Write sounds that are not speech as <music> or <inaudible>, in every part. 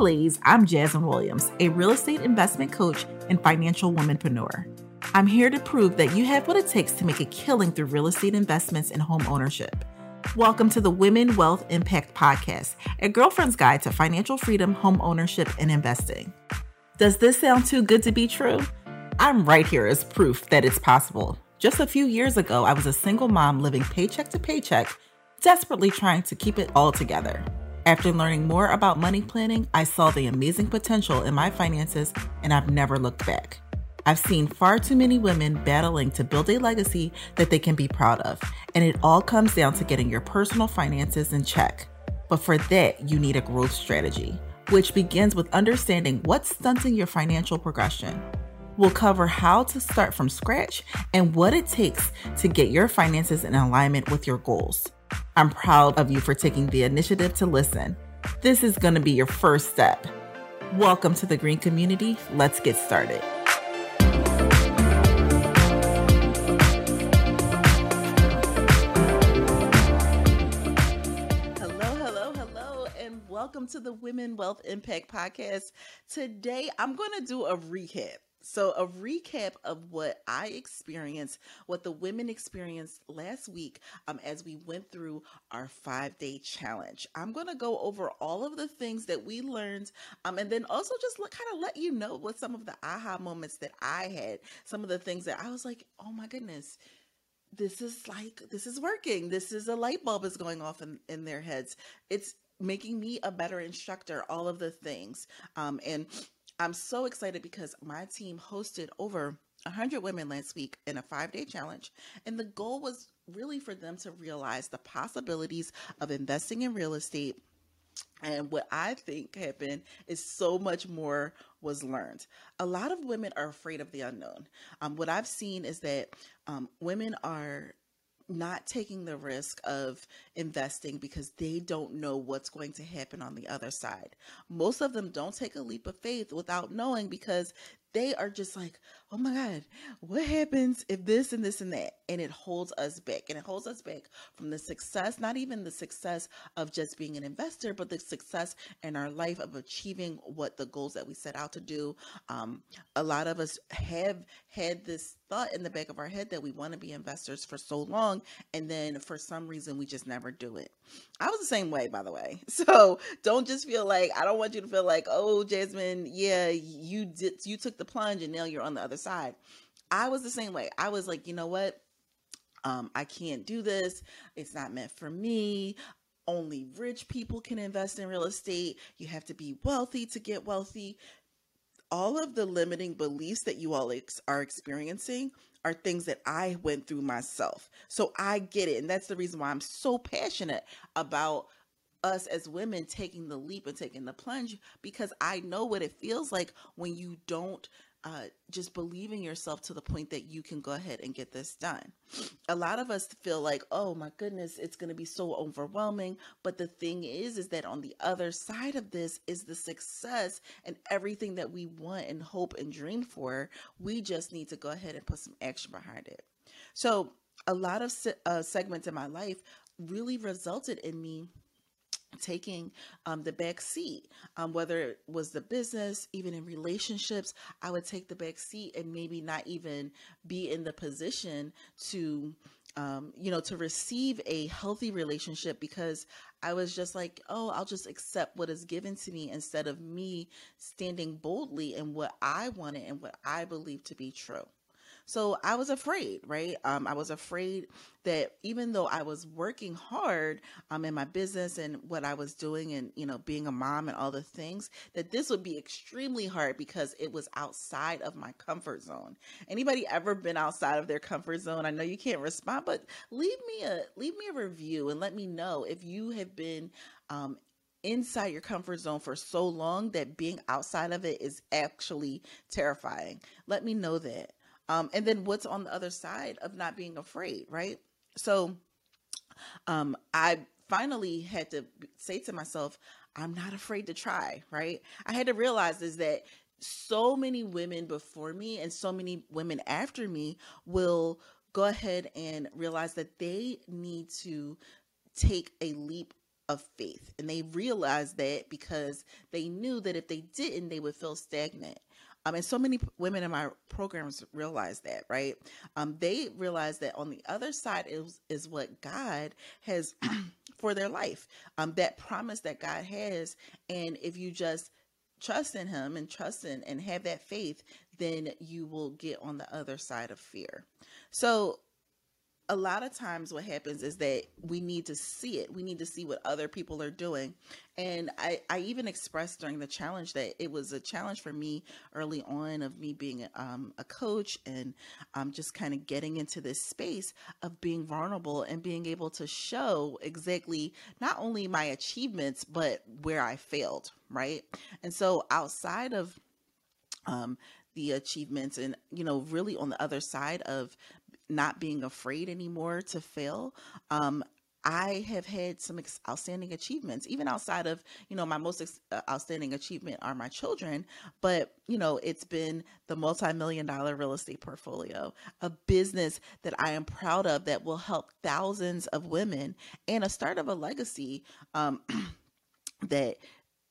ladies, I'm Jasmine Williams, a real estate investment coach and financial womanpreneur. I'm here to prove that you have what it takes to make a killing through real estate investments and home ownership. Welcome to the Women Wealth Impact Podcast, a girlfriend's guide to financial freedom, home ownership, and investing. Does this sound too good to be true? I'm right here as proof that it's possible. Just a few years ago, I was a single mom living paycheck to paycheck, desperately trying to keep it all together. After learning more about money planning, I saw the amazing potential in my finances and I've never looked back. I've seen far too many women battling to build a legacy that they can be proud of, and it all comes down to getting your personal finances in check. But for that, you need a growth strategy, which begins with understanding what's stunting your financial progression. We'll cover how to start from scratch and what it takes to get your finances in alignment with your goals. I'm proud of you for taking the initiative to listen. This is going to be your first step. Welcome to the Green Community. Let's get started. Hello, hello, hello, and welcome to the Women Wealth Impact Podcast. Today, I'm going to do a recap so, a recap of what I experienced, what the women experienced last week um, as we went through our five day challenge. I'm going to go over all of the things that we learned um, and then also just kind of let you know what some of the aha moments that I had, some of the things that I was like, oh my goodness, this is like, this is working. This is a light bulb is going off in, in their heads. It's making me a better instructor, all of the things. Um, and I'm so excited because my team hosted over 100 women last week in a five day challenge. And the goal was really for them to realize the possibilities of investing in real estate. And what I think happened is so much more was learned. A lot of women are afraid of the unknown. Um, what I've seen is that um, women are not taking the risk of investing because they don't know what's going to happen on the other side. Most of them don't take a leap of faith without knowing because they are just like, oh my God, what happens if this and this and that? And it holds us back. And it holds us back from the success, not even the success of just being an investor, but the success in our life of achieving what the goals that we set out to do. Um, a lot of us have had this thought in the back of our head that we want to be investors for so long. And then for some reason, we just never do it. I was the same way, by the way. <laughs> So don't just feel like, I don't want you to feel like, oh, Jasmine, yeah, you did, you took the plunge and now you're on the other side. I was the same way. I was like, you know what? Um, I can't do this. It's not meant for me. Only rich people can invest in real estate. You have to be wealthy to get wealthy all of the limiting beliefs that you all ex- are experiencing are things that I went through myself. So I get it. And that's the reason why I'm so passionate about us as women taking the leap and taking the plunge because I know what it feels like when you don't uh, just believe in yourself to the point that you can go ahead and get this done. A lot of us feel like, oh my goodness, it's going to be so overwhelming. But the thing is, is that on the other side of this is the success and everything that we want and hope and dream for. We just need to go ahead and put some action behind it. So, a lot of uh, segments in my life really resulted in me taking um, the back seat um, whether it was the business even in relationships i would take the back seat and maybe not even be in the position to um, you know to receive a healthy relationship because i was just like oh i'll just accept what is given to me instead of me standing boldly in what i wanted and what i believe to be true so I was afraid, right? Um, I was afraid that even though I was working hard um, in my business and what I was doing and, you know, being a mom and all the things, that this would be extremely hard because it was outside of my comfort zone. Anybody ever been outside of their comfort zone? I know you can't respond, but leave me a leave me a review and let me know if you have been um, inside your comfort zone for so long that being outside of it is actually terrifying. Let me know that. Um, and then what's on the other side of not being afraid, right? So um, I finally had to say to myself, I'm not afraid to try, right? I had to realize is that so many women before me and so many women after me will go ahead and realize that they need to take a leap of faith. And they realized that because they knew that if they didn't, they would feel stagnant. Um, and so many women in my programs realize that, right? Um, they realize that on the other side is is what God has <clears throat> for their life. Um, that promise that God has, and if you just trust in Him and trust in and have that faith, then you will get on the other side of fear. So a lot of times what happens is that we need to see it. We need to see what other people are doing. And i i even expressed during the challenge that it was a challenge for me early on of me being um, a coach and um, just kind of getting into this space of being vulnerable and being able to show exactly not only my achievements but where i failed right? And so outside of um, the achievements and you know really on the other side of not being afraid anymore to fail. Um, I have had some outstanding achievements, even outside of, you know, my most uh, outstanding achievement are my children. But, you know, it's been the multi million dollar real estate portfolio, a business that I am proud of that will help thousands of women, and a start of a legacy um, <clears throat> that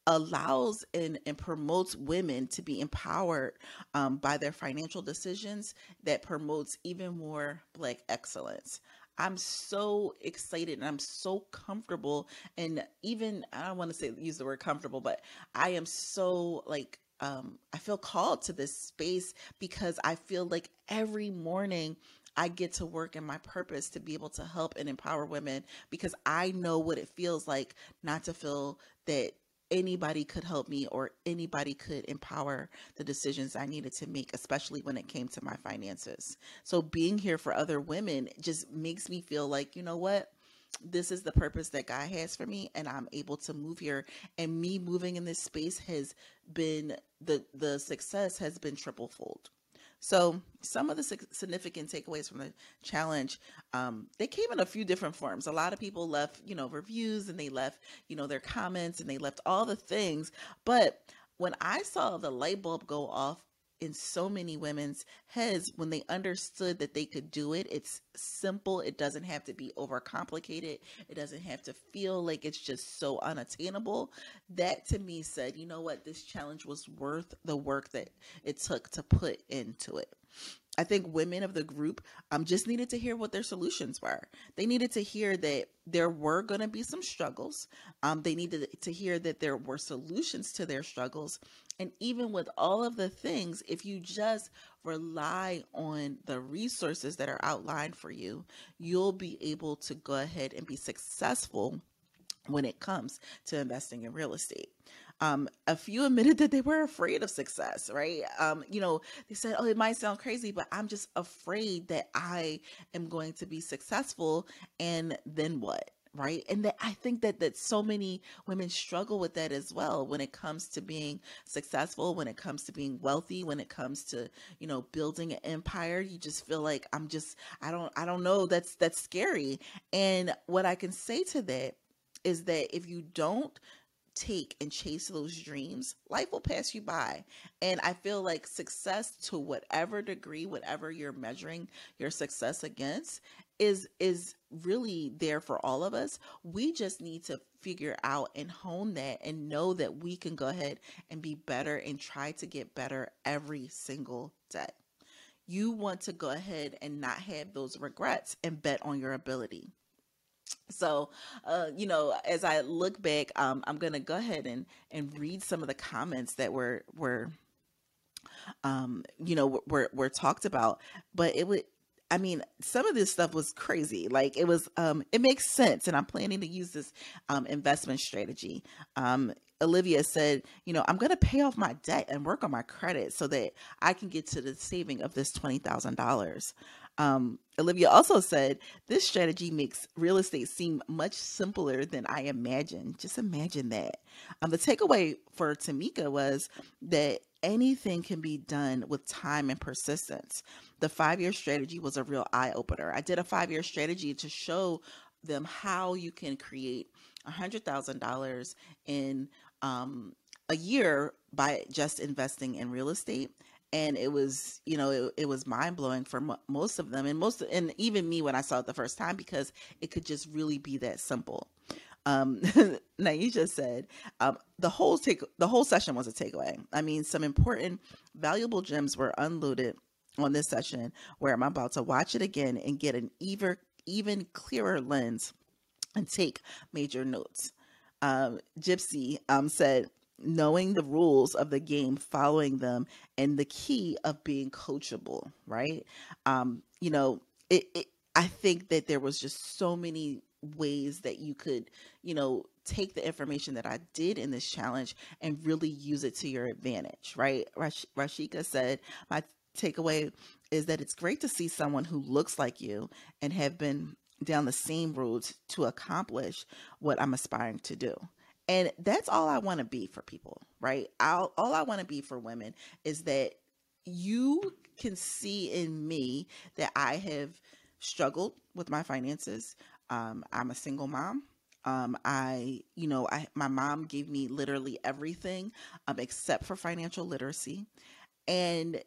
allows and, and promotes women to be empowered um, by their financial decisions that promotes even more black excellence. I'm so excited and i'm so comfortable and even i don't want to say use the word comfortable but i am so like um, I feel called to this space because I feel like every morning I get to work in my purpose to be able to help and empower women because I know what it feels like not to feel that anybody could help me or anybody could empower the decisions I needed to make, especially when it came to my finances. So being here for other women just makes me feel like, you know what? This is the purpose that God has for me, and I'm able to move here. And me moving in this space has been the the success has been triple fold. So, some of the significant takeaways from the challenge, um, they came in a few different forms. A lot of people left, you know, reviews and they left, you know, their comments and they left all the things. But when I saw the light bulb go off in so many women's heads when they understood that they could do it. It's simple. It doesn't have to be overcomplicated. It doesn't have to feel like it's just so unattainable. That to me said, you know what, this challenge was worth the work that it took to put into it. I think women of the group um, just needed to hear what their solutions were. They needed to hear that there were going to be some struggles. Um, they needed to hear that there were solutions to their struggles. And even with all of the things, if you just rely on the resources that are outlined for you, you'll be able to go ahead and be successful when it comes to investing in real estate. Um, a few admitted that they were afraid of success, right? Um, you know, they said, oh, it might sound crazy, but I'm just afraid that I am going to be successful. And then what? right and that i think that that so many women struggle with that as well when it comes to being successful when it comes to being wealthy when it comes to you know building an empire you just feel like i'm just i don't i don't know that's that's scary and what i can say to that is that if you don't take and chase those dreams, life will pass you by. And I feel like success to whatever degree, whatever you're measuring your success against is is really there for all of us. We just need to figure out and hone that and know that we can go ahead and be better and try to get better every single day. You want to go ahead and not have those regrets and bet on your ability. So, uh, you know, as I look back, um, I'm gonna go ahead and and read some of the comments that were were, um, you know, were were talked about. But it would, I mean, some of this stuff was crazy. Like it was, um, it makes sense, and I'm planning to use this um, investment strategy. Um, Olivia said, you know, I'm going to pay off my debt and work on my credit so that I can get to the saving of this twenty thousand dollars. Um, Olivia also said this strategy makes real estate seem much simpler than I imagined. Just imagine that. Um, the takeaway for Tamika was that anything can be done with time and persistence. The five year strategy was a real eye opener. I did a five year strategy to show them how you can create $100,000 in um, a year by just investing in real estate and it was you know it, it was mind-blowing for m- most of them and most and even me when i saw it the first time because it could just really be that simple Um, <laughs> Naisha said um, the whole take the whole session was a takeaway. I mean, some important, valuable gems were unloaded on this session where I'm about to watch it again and get an even even clearer lens and take major notes. Um, Gypsy um, said, knowing the rules of the game, following them, and the key of being coachable, right? Um, you know, it, it, I think that there was just so many ways that you could, you know, take the information that I did in this challenge and really use it to your advantage, right? Rash- Rashika said, my takeaway is that it's great to see someone who looks like you and have been down the same roads to accomplish what I'm aspiring to do. And that's all I want to be for people, right? I'll, all I want to be for women is that you can see in me that I have struggled with my finances. Um, I'm a single mom. Um, I, you know, I my mom gave me literally everything um, except for financial literacy, and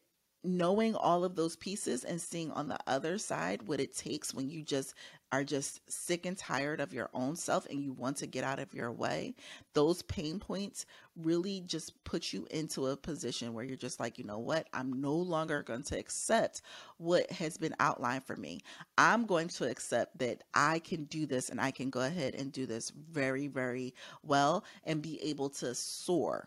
knowing all of those pieces and seeing on the other side what it takes when you just are just sick and tired of your own self and you want to get out of your way, those pain points really just put you into a position where you're just like, you know what? I'm no longer going to accept what has been outlined for me. I'm going to accept that I can do this and I can go ahead and do this very, very well and be able to soar.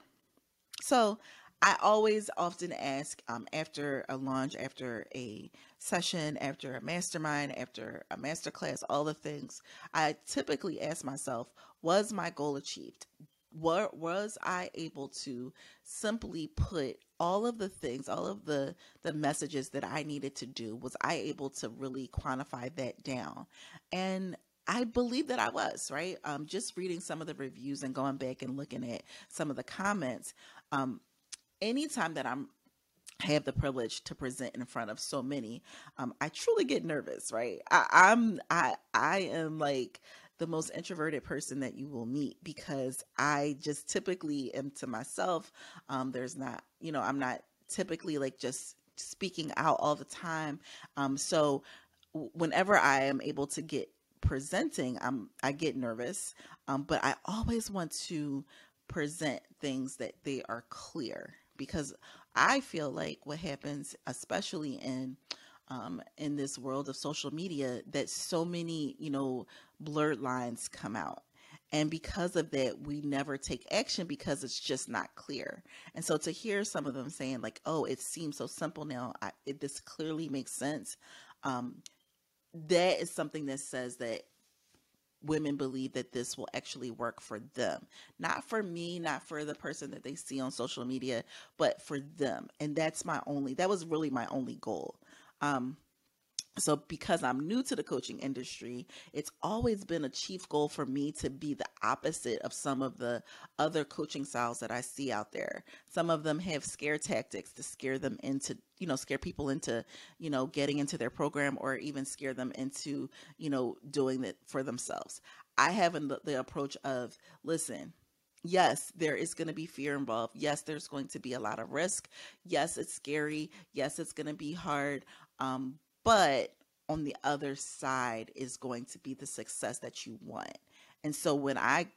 So, I always often ask um, after a launch, after a session, after a mastermind, after a masterclass, all the things. I typically ask myself, was my goal achieved? What was I able to simply put all of the things, all of the the messages that I needed to do? Was I able to really quantify that down? And I believe that I was, right? Um, just reading some of the reviews and going back and looking at some of the comments. Um, anytime that I'm have the privilege to present in front of so many, um, I truly get nervous, right? I, I'm I I am like the most introverted person that you will meet because I just typically am to myself. Um, there's not, you know, I'm not typically like just speaking out all the time. Um, so whenever I am able to get presenting, I'm I get nervous. Um, but I always want to present things that they are clear because I feel like what happens, especially in um, in this world of social media, that so many you know blurred lines come out. And because of that, we never take action because it's just not clear. And so to hear some of them saying like, "Oh, it seems so simple now. I, it, this clearly makes sense," um, that is something that says that women believe that this will actually work for them. Not for me, not for the person that they see on social media, but for them. And that's my only, that was really my only goal. Um, so because I'm new to the coaching industry, it's always been a chief goal for me to be the opposite of some of the other coaching styles that I see out there. Some of them have scare tactics to scare them into, you know, scare people into, you know, getting into their program or even scare them into, you know, doing it for themselves. I have the, the approach of, listen, yes, there is going to be fear involved. Yes, there's going to be a lot of risk. Yes, it's scary. Yes, it's going to be hard. Um, but on the other side is going to be the success that you want. And so when I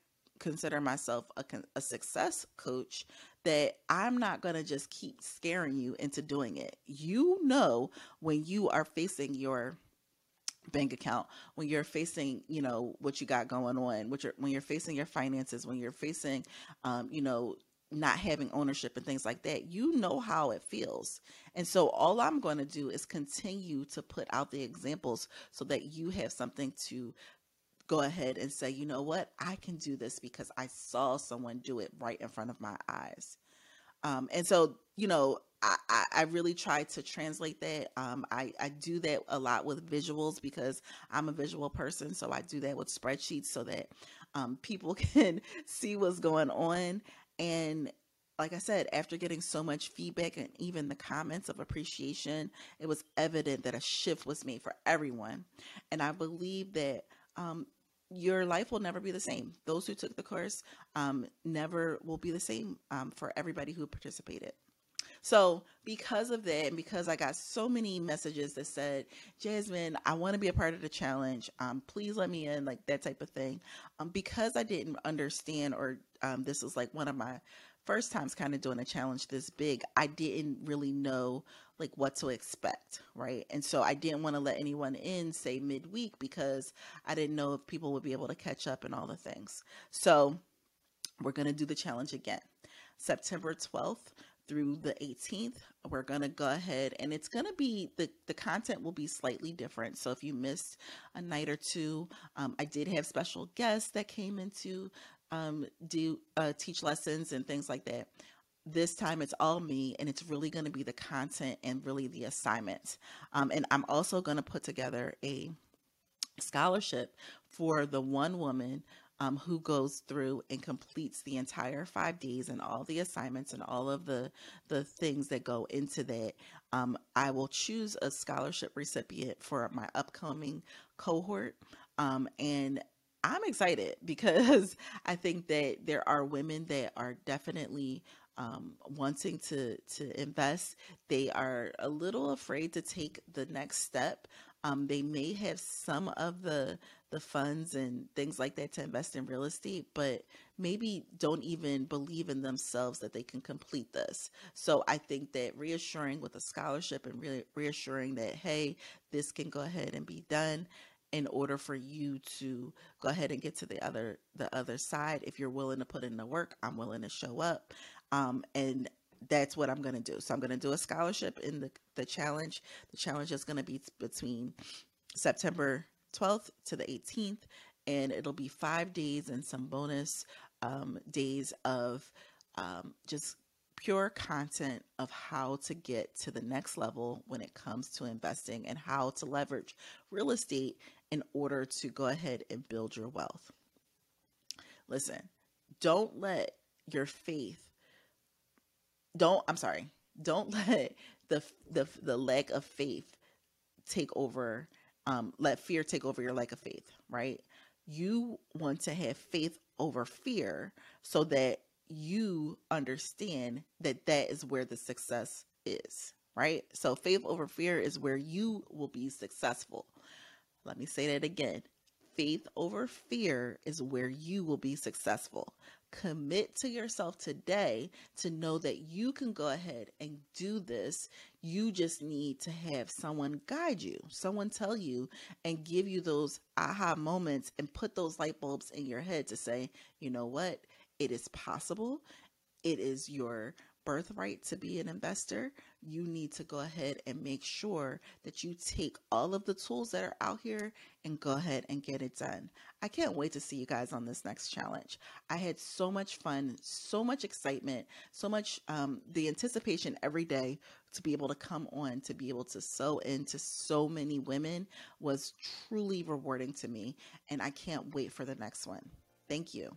consider myself a, a success coach, that I'm not going to just keep scaring you into doing it. You know, when you are facing your bank account when you're facing you know what you got going on which when you're facing your finances when you're facing um, you know not having ownership and things like that, you know how it feels. And so all I'm going to do is continue to put out the examples so that you have something to go ahead and say, you know what, I can do this because I saw someone do it right in front of my eyes. Um, and so, you know, I, I, really try to translate that. Um, I, I do that a lot with visuals because I'm a visual person. So I do that with spreadsheets so that um, people <laughs> can see what's going on. And like I said, after getting so much feedback and even the comments of appreciation, it was evident that a shift was made for everyone. And I believe that um, your life will never be the same. Those who took the course um, never will be the same um, for everybody who participated. So, because of that, and because I got so many messages that said, Jasmine, I want to be a part of the challenge. Um, please let me in, like that type of thing. Um, because I didn't understand, or um, this was like one of my first times kind of doing a challenge this big, I didn't really know like what to expect, right? And so I didn't want to let anyone in say midweek because I didn't know if people would be able to catch up and all the things. So we're going to do the challenge again. September 12th through the 18th we're going to go ahead and it's going to be the the content will be slightly different. So if you missed a night or two um, i did have special guests that came into um, do uh, teach lessons and things like that. This time it's all me and it's really going to be the content and really the assignments um, and i'm also going to put together a scholarship for the one woman um, who goes through and completes the entire five days and all the assignments and all of the the things that go into that um, i will choose a scholarship recipient for my upcoming cohort. Um, and i'm excited <laughs> because i think that there are women that are definitely um, wanting to to invest. They are a little afraid to take the next step um, they may have some of the the funds and things like that to invest in real estate, but maybe don't even believe in themselves that they can complete this. So I think that reassuring with a scholarship and really reassuring that hey, this can go ahead and be done in order for you to go ahead and get to the other the other side if you're willing to put in the work i'm willing to show up um, and that's what I'm going to do. So I'm going to do a scholarship in the, the challenge. The challenge is going to be between September 12th to the 18th, and it'll be five days and some bonus um, days of um, just pure content of how to get to the next level when it comes to investing and how to leverage real estate in order to go ahead and build your wealth. Listen, don't let your faith don't i'm sorry don't <laughs> let the the the lack of faith take over um let fear take over your lack of faith right? You want to have faith over fear so that you understand that that is where the success is right? So faith over fear is where you will be successful. Let me say that again faith over fear is where you will be successful commit to yourself today to know that you can go ahead and do this. You just need to have someone guide you, someone tell you and give you those aha moments and put those light bulbs in your head to say, you know what? It is possible. It is your birthright to be an investor, you need to go ahead and make sure that you take all of the tools that are out here and go ahead and get it done. I can't wait to see you guys on this next challenge. I had so much fun, so much excitement, so much um, the anticipation every day to be able to come on, to be able to sow into so many women was truly rewarding to me. And I can't wait for the next one. Thank you.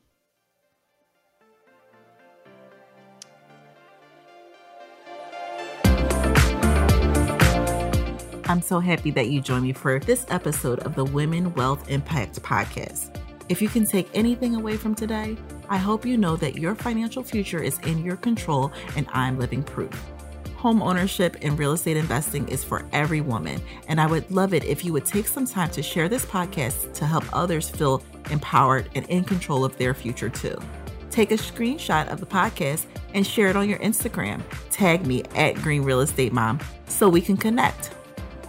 I'm so happy that you joined me for this episode of the Women Wealth Impact Podcast. If you can take anything away from today, I hope you know that your financial future is in your control and I'm living proof. Home ownership and real estate investing is for every woman, and I would love it if you would take some time to share this podcast to help others feel empowered and in control of their future too. Take a screenshot of the podcast and share it on your Instagram. Tag me at Green Real Estate Mom so we can connect.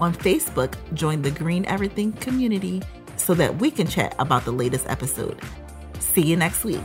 On Facebook, join the Green Everything community so that we can chat about the latest episode. See you next week.